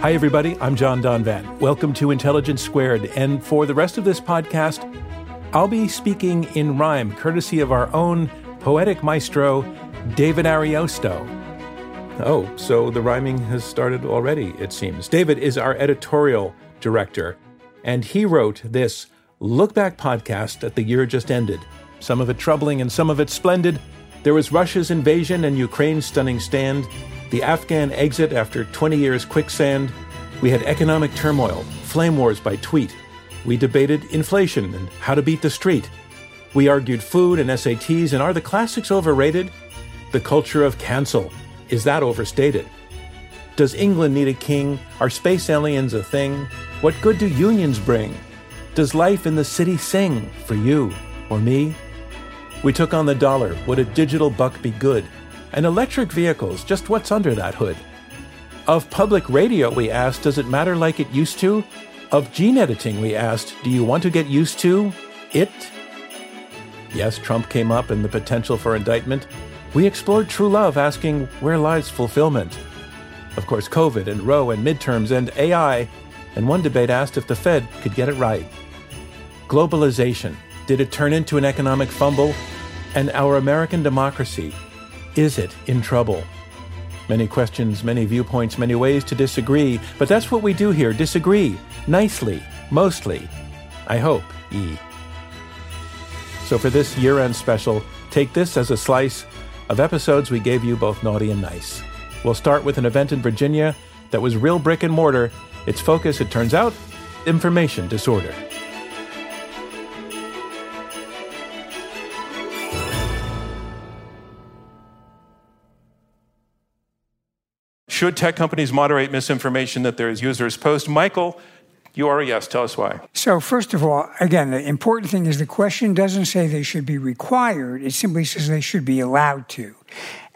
Hi, everybody. I'm John Donvan. Welcome to Intelligence Squared. And for the rest of this podcast, I'll be speaking in rhyme, courtesy of our own poetic maestro, David Ariosto. Oh, so the rhyming has started already, it seems. David is our editorial director, and he wrote this Look Back podcast at the year just ended. Some of it troubling and some of it splendid. There was Russia's invasion and Ukraine's stunning stand the Afghan exit after 20 years quicksand. We had economic turmoil, flame wars by tweet. We debated inflation and how to beat the street. We argued food and SATs, and are the classics overrated? The culture of cancel, is that overstated? Does England need a king? Are space aliens a thing? What good do unions bring? Does life in the city sing for you or me? We took on the dollar. Would a digital buck be good? And electric vehicles, just what's under that hood? Of public radio, we asked, does it matter like it used to? Of gene editing, we asked, do you want to get used to it? Yes, Trump came up and the potential for indictment. We explored true love, asking, where lies fulfillment? Of course, COVID and Roe and midterms and AI. And one debate asked if the Fed could get it right. Globalization. Did it turn into an economic fumble? And our American democracy is it in trouble? Many questions, many viewpoints, many ways to disagree, but that's what we do here disagree, nicely, mostly. I hope, E. So for this year end special, take this as a slice of episodes we gave you both naughty and nice. We'll start with an event in Virginia that was real brick and mortar. Its focus, it turns out, information disorder. Should tech companies moderate misinformation that their users post? Michael, you are a yes. Tell us why. So, first of all, again, the important thing is the question doesn't say they should be required, it simply says they should be allowed to.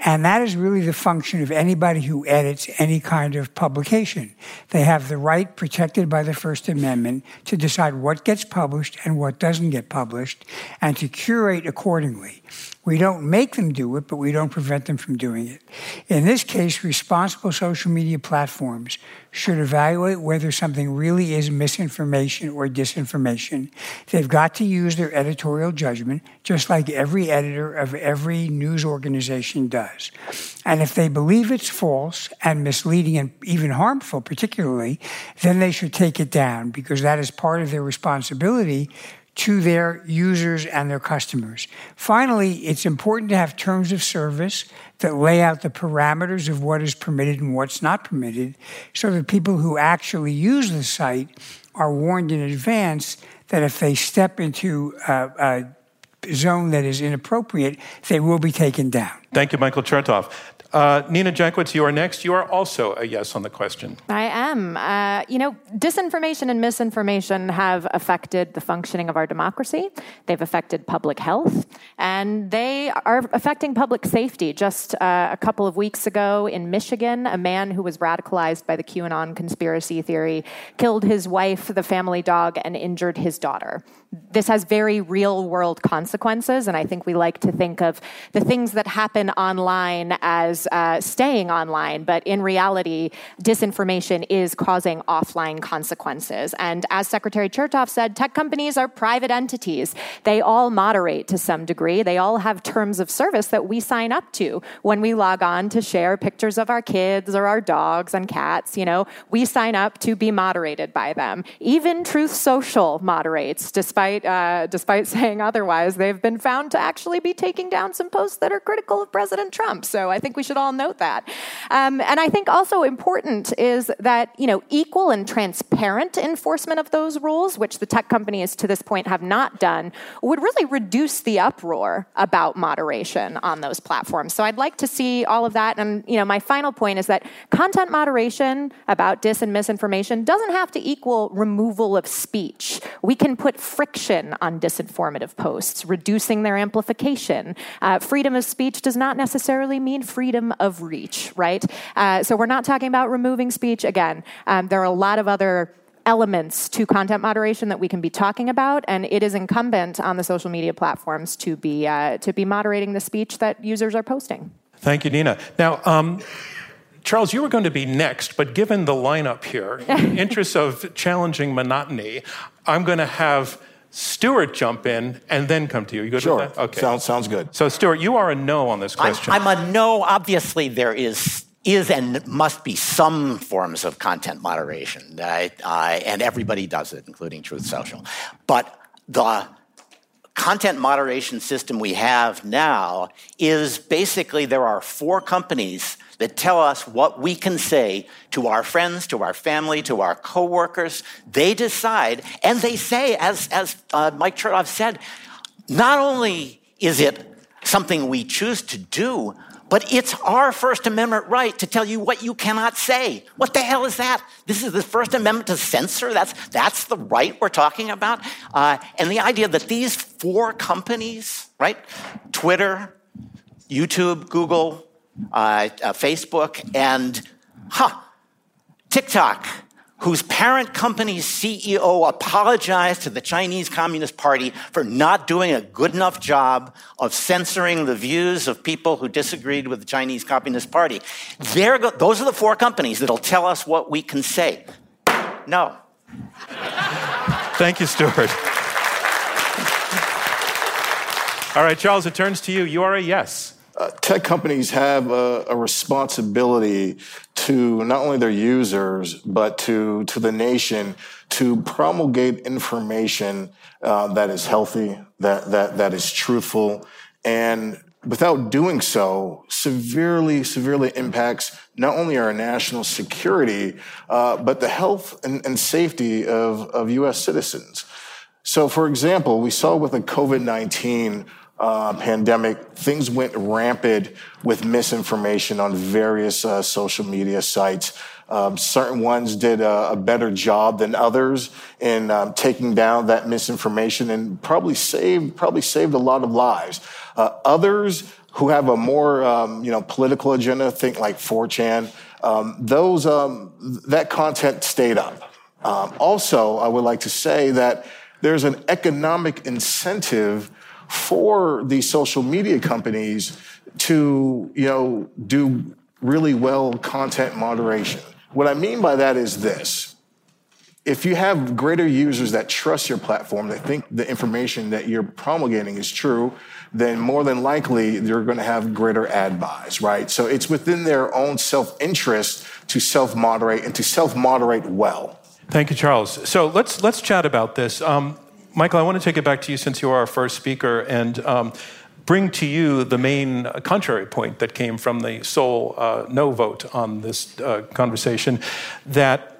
And that is really the function of anybody who edits any kind of publication. They have the right protected by the First Amendment to decide what gets published and what doesn't get published and to curate accordingly. We don't make them do it, but we don't prevent them from doing it. In this case, responsible social media platforms should evaluate whether something really is misinformation or disinformation. They've got to use their editorial judgment, just like every editor of every news organization does. And if they believe it's false and misleading and even harmful, particularly, then they should take it down because that is part of their responsibility to their users and their customers. Finally, it's important to have terms of service that lay out the parameters of what is permitted and what's not permitted so that people who actually use the site are warned in advance that if they step into a, a zone that is inappropriate, they will be taken down. Thank you, Michael Chertoff. Uh, Nina Jankowicz, you are next. You are also a yes on the question. I am. Uh, you know, disinformation and misinformation have affected the functioning of our democracy. They've affected public health, and they are affecting public safety. Just uh, a couple of weeks ago in Michigan, a man who was radicalized by the QAnon conspiracy theory killed his wife, the family dog, and injured his daughter this has very real world consequences. And I think we like to think of the things that happen online as uh, staying online. But in reality, disinformation is causing offline consequences. And as Secretary Chertoff said, tech companies are private entities. They all moderate to some degree. They all have terms of service that we sign up to when we log on to share pictures of our kids or our dogs and cats. You know, we sign up to be moderated by them. Even Truth Social moderates, despite despite, uh, despite saying otherwise, they've been found to actually be taking down some posts that are critical of President Trump. So I think we should all note that. Um, and I think also important is that, you know, equal and transparent enforcement of those rules, which the tech companies to this point have not done, would really reduce the uproar about moderation on those platforms. So I'd like to see all of that. And, you know, my final point is that content moderation about dis and misinformation doesn't have to equal removal of speech. We can put friction on disinformative posts, reducing their amplification. Uh, freedom of speech does not necessarily mean freedom of reach, right? Uh, so we're not talking about removing speech. Again, um, there are a lot of other elements to content moderation that we can be talking about, and it is incumbent on the social media platforms to be uh, to be moderating the speech that users are posting. Thank you, Nina. Now. Um, Charles, you were going to be next, but given the lineup here, in the interest of challenging monotony, I'm going to have Stuart jump in and then come to you. You good sure. with that? Okay. Sounds, sounds good. So, Stuart, you are a no on this question. I'm, I'm a no. Obviously, there is is and must be some forms of content moderation, uh, and everybody does it, including Truth Social. But the content moderation system we have now is basically there are four companies that tell us what we can say to our friends, to our family, to our coworkers. They decide, and they say, as, as uh, Mike Chertoff said, not only is it something we choose to do, but it's our First Amendment right to tell you what you cannot say. What the hell is that? This is the First Amendment to censor? That's, that's the right we're talking about? Uh, and the idea that these four companies, right? Twitter, YouTube, Google, uh, uh, Facebook, and huh, TikTok whose parent company's CEO apologized to the Chinese Communist Party for not doing a good enough job of censoring the views of people who disagreed with the Chinese Communist Party. Go- those are the four companies that'll tell us what we can say. No. Thank you, Stuart. All right, Charles, it turns to you. You are a yes. Uh, tech companies have a, a, responsibility to not only their users but to to the nation to promulgate information uh, that is healthy, that that that is truthful, and without doing so, severely severely impacts not only our national security uh, but the health and, and safety of of U.S. citizens. So, for example, we saw with the COVID nineteen uh, pandemic, things went rampant with misinformation on various uh, social media sites. Um, certain ones did a, a, better job than others in um, taking down that misinformation and probably saved probably saved a lot of lives. Uh, others who have a more um, you know political agenda, think like 4chan, um, those um, that content stayed up. Um, also, I would like to say that there's an economic incentive for these social media companies to, you know, do really well content moderation. What I mean by that is this. If you have greater users that trust your platform, that think the information that you're promulgating is true, then more than likely they're going to have greater ad buys, right? So it's within their own self interest to self moderate and to self moderate well. Thank you, Charles. So let's let's chat about this. Um, Michael, I want to take it back to you since you are our first speaker and um, bring to you the main contrary point that came from the sole uh, no vote on this uh, conversation that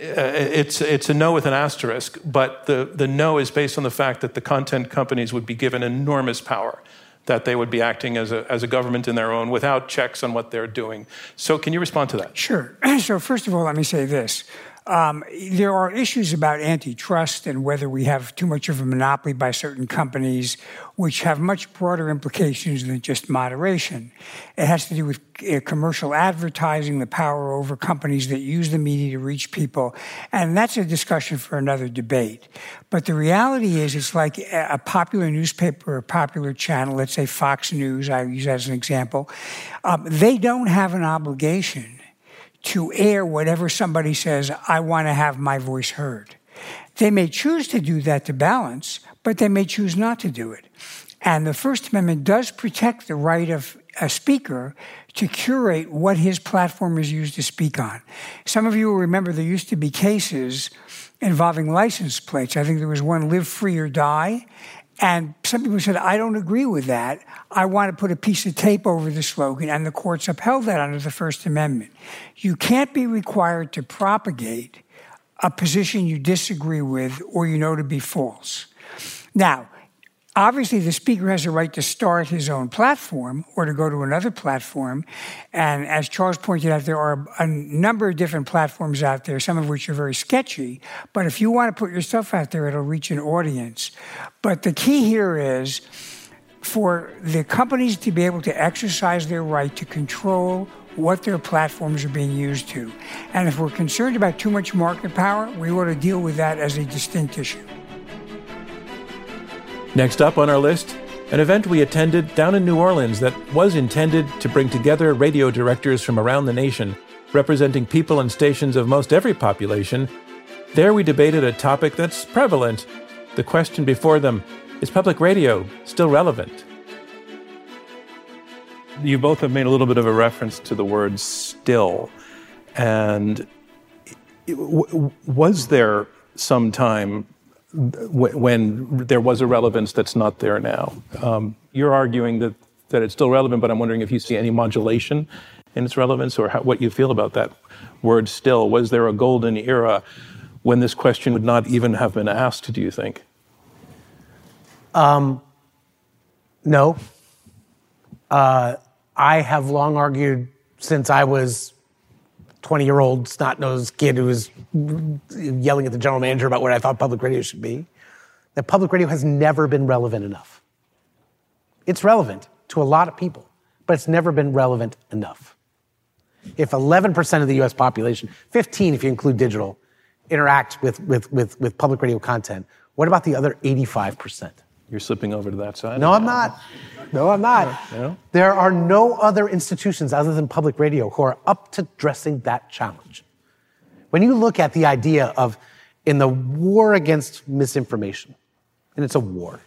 uh, it's, it's a no with an asterisk, but the, the no is based on the fact that the content companies would be given enormous power, that they would be acting as a, as a government in their own without checks on what they're doing. So, can you respond to that? Sure. So, first of all, let me say this. Um, there are issues about antitrust and whether we have too much of a monopoly by certain companies, which have much broader implications than just moderation. It has to do with uh, commercial advertising, the power over companies that use the media to reach people, and that's a discussion for another debate. But the reality is, it's like a popular newspaper, or a popular channel, let's say Fox News, I use that as an example, um, they don't have an obligation to air whatever somebody says, I want to have my voice heard. They may choose to do that to balance, but they may choose not to do it. And the First Amendment does protect the right of a speaker to curate what his platform is used to speak on. Some of you will remember there used to be cases involving license plates. I think there was one, Live Free or Die, And some people said, I don't agree with that. I want to put a piece of tape over the slogan, and the courts upheld that under the First Amendment. You can't be required to propagate a position you disagree with or you know to be false. Now, obviously the speaker has a right to start his own platform or to go to another platform. And as Charles pointed out, there are a number of different platforms out there, some of which are very sketchy. But if you want to put your stuff out there, it'll reach an audience. But the key here is for the companies to be able to exercise their right to control what their platforms are being used to. And if we're concerned about too much market power, we ought to deal with that as a distinct issue. Next up on our list, an event we attended down in New Orleans that was intended to bring together radio directors from around the nation, representing people and stations of most every population. There we debated a topic that's prevalent. The question before them is public radio still relevant? You both have made a little bit of a reference to the word still. And was there some time when there was a relevance that's not there now. Um, you're arguing that, that it's still relevant, but I'm wondering if you see any modulation in its relevance or how, what you feel about that word still. Was there a golden era when this question would not even have been asked, do you think? Um, no. Uh, I have long argued since I was 20 year old snot nosed kid who was yelling at the general manager about what I thought public radio should be, that public radio has never been relevant enough. It's relevant to a lot of people, but it's never been relevant enough. If 11% of the US population, 15 if you include digital, interact with, with, with, with public radio content, what about the other 85%? You're slipping over to that side? No, I'm not. No, I'm not. No? There are no other institutions other than public radio who are up to dressing that challenge. When you look at the idea of in the war against misinformation, and it's a war,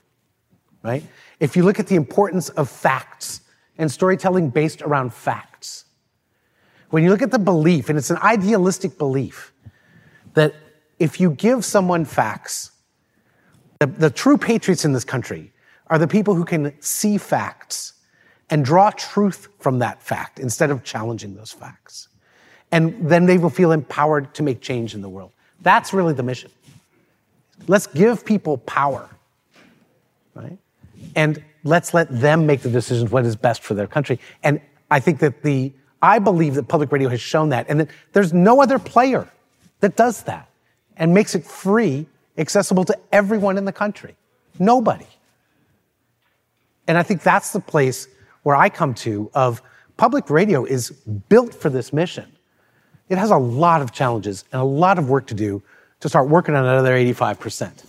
right? If you look at the importance of facts and storytelling based around facts, when you look at the belief, and it's an idealistic belief, that if you give someone facts, the, the true patriots in this country are the people who can see facts and draw truth from that fact instead of challenging those facts. And then they will feel empowered to make change in the world. That's really the mission. Let's give people power, right? And let's let them make the decisions what is best for their country. And I think that the, I believe that public radio has shown that, and that there's no other player that does that and makes it free accessible to everyone in the country. Nobody. And I think that's the place where I come to of public radio is built for this mission. It has a lot of challenges and a lot of work to do to start working on another 85%.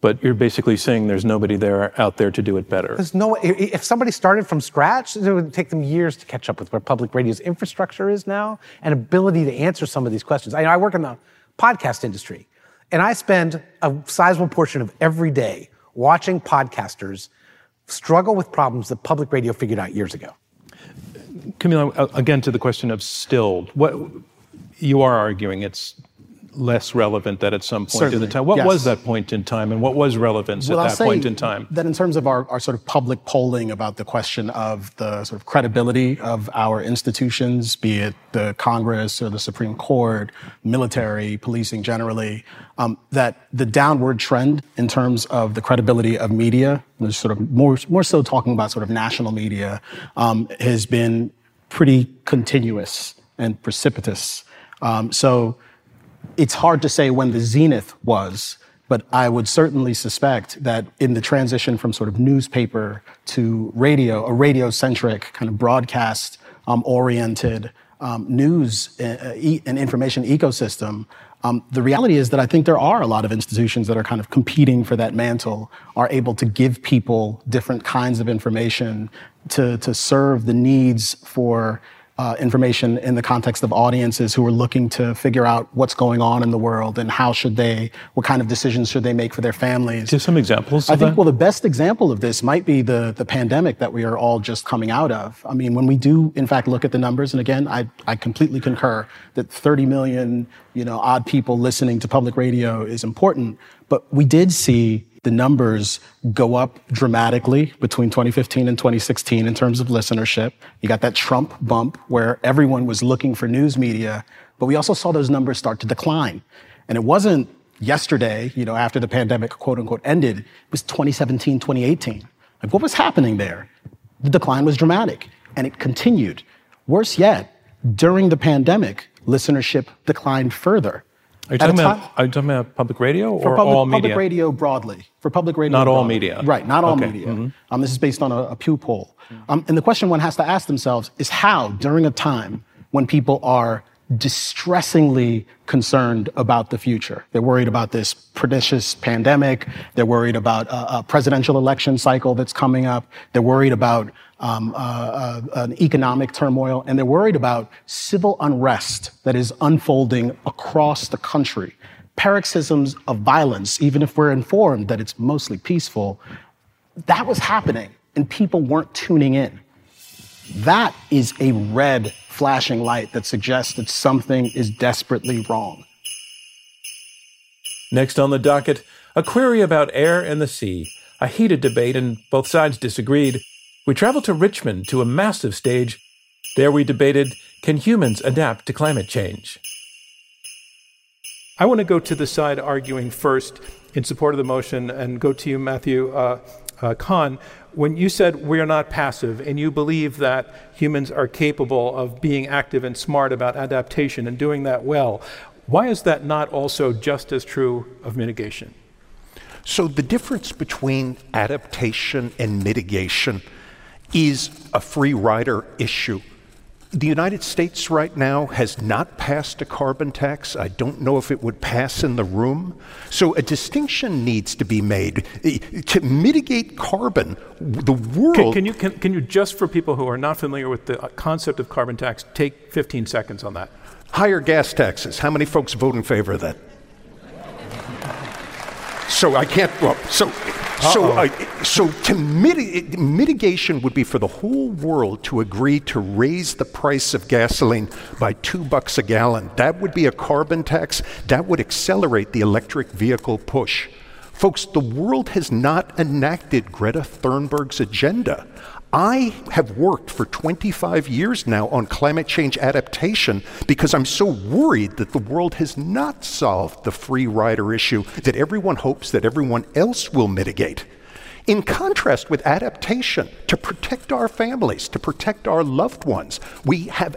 But you're basically saying there's nobody there out there to do it better. There's no if somebody started from scratch, it would take them years to catch up with where public radio's infrastructure is now and ability to answer some of these questions. I, I work in the podcast industry. And I spend a sizable portion of every day watching podcasters struggle with problems that public radio figured out years ago. Camila, again to the question of stilled. What you are arguing it's less relevant that at some point Certainly, in the time. What yes. was that point in time, and what was relevance well, at that point in time? That in terms of our, our sort of public polling about the question of the sort of credibility of our institutions, be it the Congress or the Supreme Court, military, policing generally, um, that the downward trend in terms of the credibility of media, sort of more more so talking about sort of national media, um, has been pretty continuous and precipitous. Um, so it's hard to say when the zenith was, but I would certainly suspect that in the transition from sort of newspaper to radio, a radio centric kind of broadcast um, oriented um, news uh, and information ecosystem, um, the reality is that I think there are a lot of institutions that are kind of competing for that mantle, are able to give people different kinds of information to, to serve the needs for uh, information in the context of audiences who are looking to figure out what's going on in the world and how should they, what kind of decisions should they make for their families. Give some examples. I think, that? well, the best example of this might be the, the pandemic that we are all just coming out of. I mean, when we do, in fact, look at the numbers, and again, I, I completely concur that 30 million, you know, odd people listening to public radio is important. But we did see the numbers go up dramatically between 2015 and 2016 in terms of listenership. You got that Trump bump where everyone was looking for news media, but we also saw those numbers start to decline. And it wasn't yesterday, you know, after the pandemic, quote unquote, ended. It was 2017, 2018. Like, what was happening there? The decline was dramatic and it continued. Worse yet, during the pandemic, listenership declined further. Are you, talking about, are you talking about public radio or public, all media? Public radio broadly. For public radio. Not broadly. all media. Right, not all okay. media. Mm-hmm. Um, this is based on a, a Pew poll. Um, and the question one has to ask themselves is how, during a time when people are distressingly concerned about the future. They're worried about this pernicious pandemic. They're worried about a, a presidential election cycle that's coming up. They're worried about um, uh, uh, an economic turmoil, and they're worried about civil unrest that is unfolding across the country. Paroxysms of violence, even if we're informed that it's mostly peaceful, that was happening, and people weren't tuning in. That is a red flashing light that suggests that something is desperately wrong. Next on the docket, a query about air and the sea. A heated debate, and both sides disagreed. We traveled to Richmond to a massive stage. There we debated can humans adapt to climate change? I want to go to the side arguing first in support of the motion and go to you, Matthew uh, uh, Kahn. When you said we are not passive and you believe that humans are capable of being active and smart about adaptation and doing that well, why is that not also just as true of mitigation? So, the difference between adaptation and mitigation is a free rider issue. The United States right now has not passed a carbon tax. I don't know if it would pass in the room. So a distinction needs to be made. Eh, to mitigate carbon, the world. Can, can you, can, can you, just for people who are not familiar with the uh, concept of carbon tax, take 15 seconds on that? Higher gas taxes. How many folks vote in favor of that? So I can't. Well, so so, uh, so to mitigation would be for the whole world to agree to raise the price of gasoline by two bucks a gallon. That would be a carbon tax. That would accelerate the electric vehicle push. Folks, the world has not enacted Greta Thunberg's agenda. I have worked for 25 years now on climate change adaptation because I'm so worried that the world has not solved the free rider issue that everyone hopes that everyone else will mitigate. In contrast with adaptation, to protect our families, to protect our loved ones, we have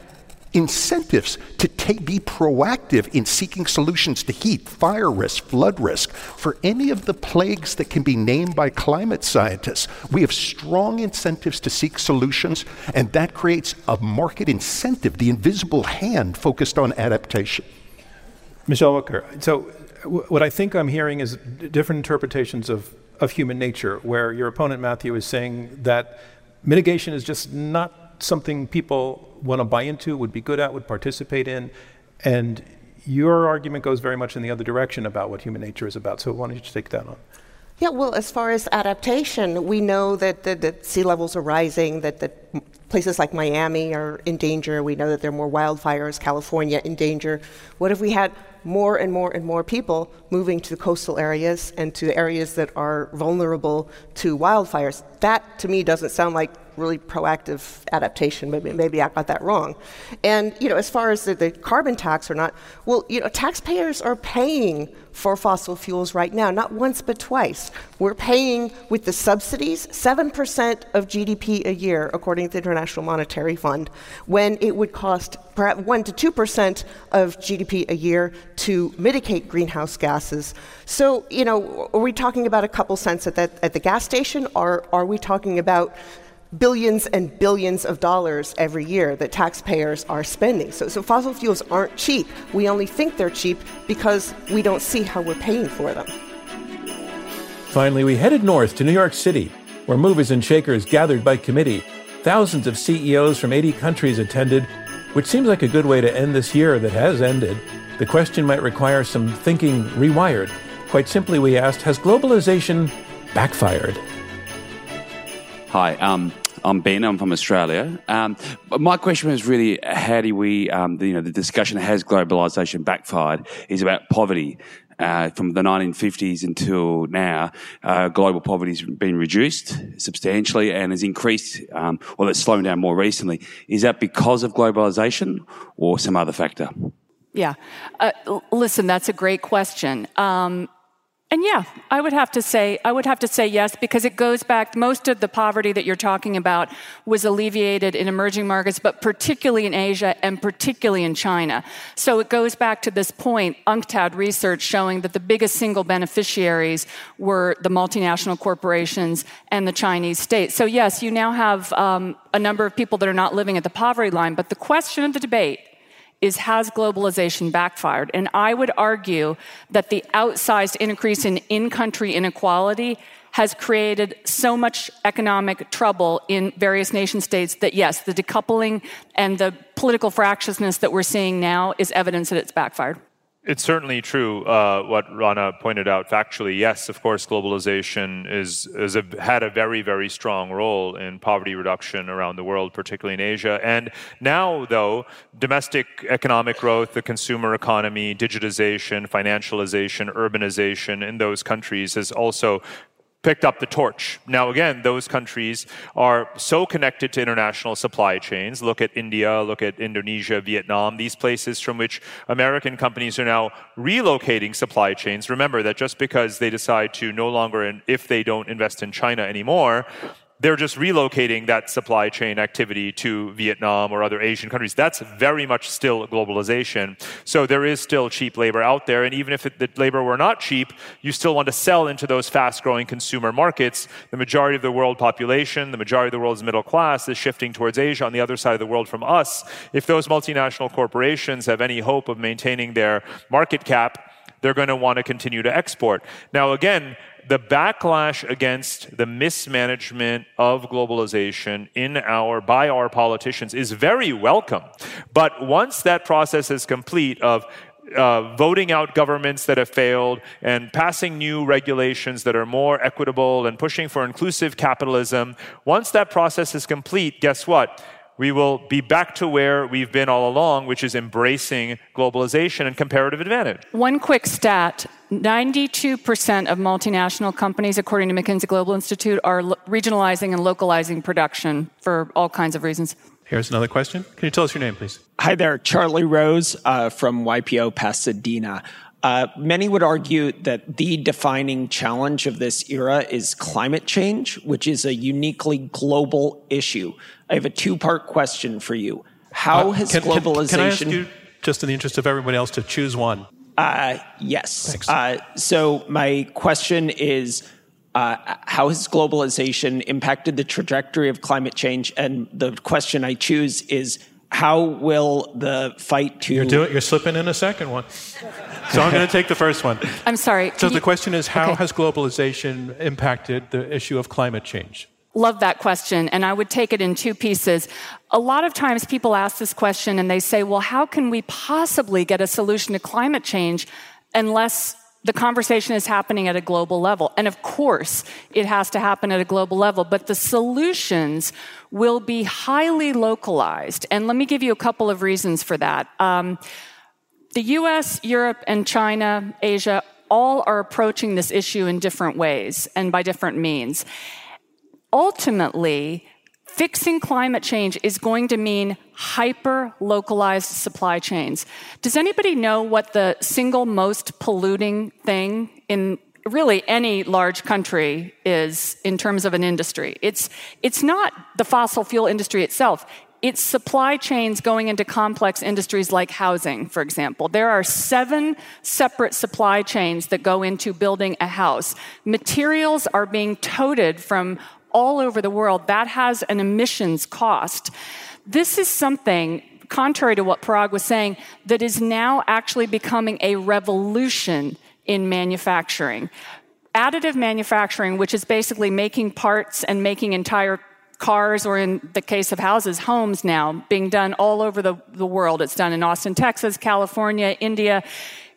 incentives to take, be proactive in seeking solutions to heat, fire risk, flood risk, for any of the plagues that can be named by climate scientists. We have strong incentives to seek solutions, and that creates a market incentive, the invisible hand focused on adaptation. Michele Wucker, so what I think I'm hearing is different interpretations of, of human nature, where your opponent, Matthew, is saying that mitigation is just not something people want to buy into, would be good at, would participate in. And your argument goes very much in the other direction about what human nature is about. So why don't you take that on? Yeah, well, as far as adaptation, we know that, the, sea levels are rising, that, that places like Miami are in danger. We know that there are more wildfires, California in danger. What if we had more and more and more people moving to coastal areas and to areas that are vulnerable to wildfires? That, to me, doesn't sound like really proactive adaptation. Maybe, maybe I got that wrong. And you know, as far as the, the, carbon tax or not, well, you know, taxpayers are paying for fossil fuels right now, not once but twice. We're paying with the subsidies 7% of GDP a year, according to the International Monetary Fund, when it would cost perhaps 1 to 2% of GDP a year to mitigate greenhouse gases. So, you know, are we talking about a couple cents at, at the gas station, or are we talking about billions and billions of dollars every year that taxpayers are spending. So, so fossil fuels aren't cheap. We only think they're cheap because we don't see how we're paying for them. Finally, we headed north to New York City, where movers and shakers gathered by committee. Thousands of CEOs from 80 countries attended, which seems like a good way to end this year that has ended. The question might require some thinking rewired. Quite simply, we asked Has globalization backfired? Hi, um, I'm Ben. I'm from Australia. Um, my question is really how do we, um, you know, the discussion has globalisation backfired is about poverty. Uh, from the 1950s until now, uh, global poverty has been reduced substantially and has increased, um, well, it's slowing down more recently. Is that because of globalization or some other factor? Yeah. Uh, listen, that's a great question. Um, and yeah, I would have to say, I would have to say yes, because it goes back, most of the poverty that you're talking about was alleviated in emerging markets, but particularly in Asia and particularly in China. So it goes back to this point, UNCTAD research showing that the biggest single beneficiaries were the multinational corporations and the Chinese state. So yes, you now have um, a number of people that are not living at the poverty line, but the question of the debate is has globalization backfired? And I would argue that the outsized increase in in country inequality has created so much economic trouble in various nation states that, yes, the decoupling and the political fractiousness that we're seeing now is evidence that it's backfired. It's certainly true uh, what Rana pointed out factually. Yes, of course, globalization is, is a, had a very, very strong role in poverty reduction around the world, particularly in Asia. And now, though, domestic economic growth, the consumer economy, digitization, financialization, urbanization in those countries has also picked up the torch. Now, again, those countries are so connected to international supply chains. Look at India, look at Indonesia, Vietnam, these places from which American companies are now relocating supply chains. Remember that just because they decide to no longer, if they don't invest in China anymore, they're just relocating that supply chain activity to Vietnam or other Asian countries. That's very much still globalization. So there is still cheap labor out there. And even if it, the labor were not cheap, you still want to sell into those fast growing consumer markets. The majority of the world population, the majority of the world's middle class is shifting towards Asia on the other side of the world from us. If those multinational corporations have any hope of maintaining their market cap, they're going to want to continue to export. Now, again, the backlash against the mismanagement of globalization in our by our politicians is very welcome. But once that process is complete of uh, voting out governments that have failed and passing new regulations that are more equitable and pushing for inclusive capitalism, once that process is complete, guess what? We will be back to where we've been all along, which is embracing globalization and comparative advantage. One quick stat 92% of multinational companies, according to McKinsey Global Institute, are lo- regionalizing and localizing production for all kinds of reasons. Here's another question. Can you tell us your name, please? Hi there, Charlie Rose uh, from YPO Pasadena. Uh, many would argue that the defining challenge of this era is climate change, which is a uniquely global issue. I have a two part question for you. How uh, has can, globalization. Can, can, I ask you, just in the interest of everybody else, to choose one? Uh, yes. Uh, so, my question is uh, how has globalization impacted the trajectory of climate change? And the question I choose is how will the fight to. You're, doing, you're slipping in a second one. So I'm going to take the first one. I'm sorry. So the question is how okay. has globalization impacted the issue of climate change? Love that question. And I would take it in two pieces. A lot of times people ask this question and they say, well, how can we possibly get a solution to climate change unless the conversation is happening at a global level. And of course, it has to happen at a global level, but the solutions will be highly localized. And let me give you a couple of reasons for that. Um, the US, Europe, and China, Asia, all are approaching this issue in different ways and by different means ultimately, fixing climate change is going to mean hyper localized supply chains. Does anybody know what the single most polluting thing in really any large country is in terms of an industry? It's, it's not the fossil fuel industry itself. It's supply chains going into complex industries like housing, for example. There are seven separate supply chains that go into building a house. Materials are being toted from all over the world, that has an emissions cost. This is something, contrary to what Parag was saying, that is now actually becoming a revolution in manufacturing. Additive manufacturing, which is basically making parts and making entire cars, or in the case of houses, homes now, being done all over the, the world. It's done in Austin, Texas, California, India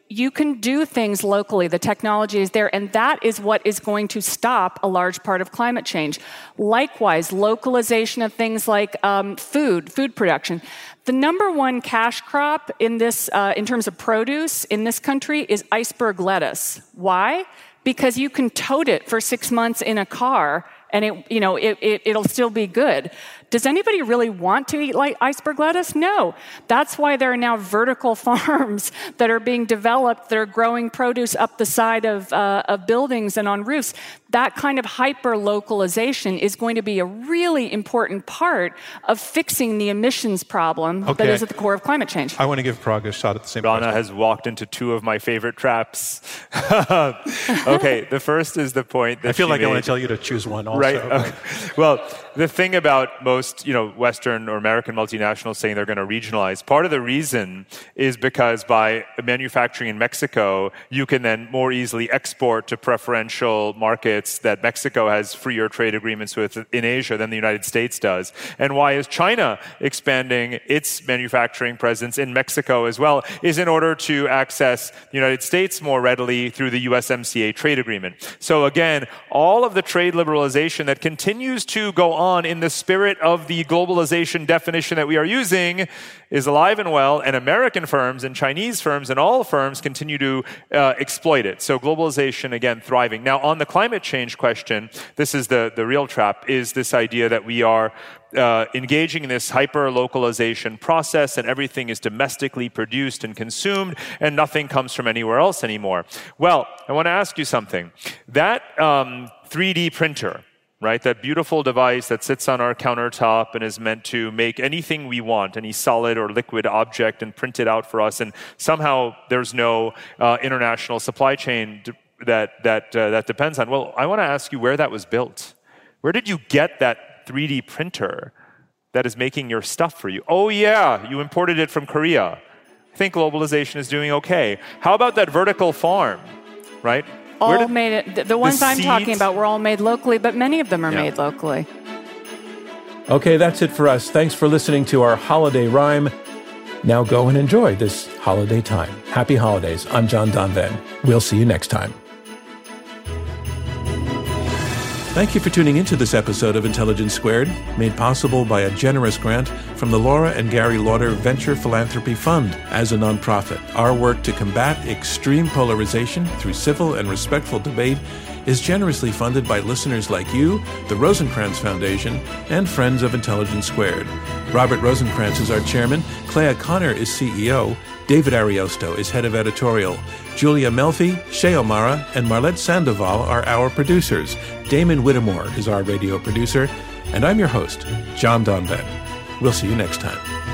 you can do things locally. The technology is there, and that is what is going to stop a large part of climate change. Likewise, localization of things like um, food, food production. The number one cash crop in this, uh, in terms of produce in this country, is iceberg lettuce. Why? Because you can tote it for six months in a car and it, you know, it, it, it'll still be good. Does anybody really want to eat like iceberg lettuce? No. That's why there are now vertical farms that are being developed that are growing produce up the side of, uh, of buildings and on roofs. That kind of hyper localization is going to be a really important part of fixing the emissions problem Okay. that is at the core of climate change. I want to give Parag a shot at the same time. Rana has walked into two of my favorite traps. okay, the first is the point that I feel she like I want to tell you to choose one also. Right. Okay. Well, the thing about most, you know, Western or American multinationals saying they're going to regionalize, part of the reason is because by manufacturing in Mexico, you can then more easily export to preferential markets that Mexico has freer trade agreements with in Asia than the United States does. And why is China expanding its manufacturing presence in Mexico as well? Is in order to access the United States more readily through the USMCA trade agreement. So again, all of the trade liberalization that continues to go on in the spirit of the globalization definition that we are using is alive and well, and American firms and Chinese firms and all firms continue to uh, exploit it. So globalization, again, thriving. Now, on the climate change question, this is the, the real trap, is this idea that we are uh, engaging in this hyper localization process and everything is domestically produced and consumed and nothing comes from anywhere else anymore. Well, I want to ask you something. That um, 3D printer, right? That beautiful device that sits on our countertop and is meant to make anything we want, any solid or liquid object, and print it out for us. And somehow there's no uh, international supply chain that that uh, that depends on. Well, I want to ask you where that was built. Where did you get that 3D printer that is making your stuff for you? Oh yeah, you imported it from Korea. I think globalization is doing okay. How about that vertical farm, right? All did- made it, the, the ones I'm talking about were all made locally, but many of them are Yeah. made locally. Okay, that's it for us. Thanks for listening to our holiday rhyme. Now go and enjoy this holiday time. Happy holidays. I'm John Donvan. We'll see you next time. Thank you for tuning into this episode of Intelligence Squared, made possible by a generous grant from the Laura and Gary Lauder Venture Philanthropy Fund. As a nonprofit, our work to combat extreme polarization through civil and respectful debate is generously funded by listeners like you, the Rosencrantz Foundation, and friends of Intelligence Squared. Robert Rosencrantz is our chairman, Clea Connor is CEO, David Ariosto is head of editorial. Julia Melfi, Shea O'Mara, and Marlette Sandoval are our producers. Damon Whittemore is our radio producer. And I'm your host, John Donvan. We'll see you next time.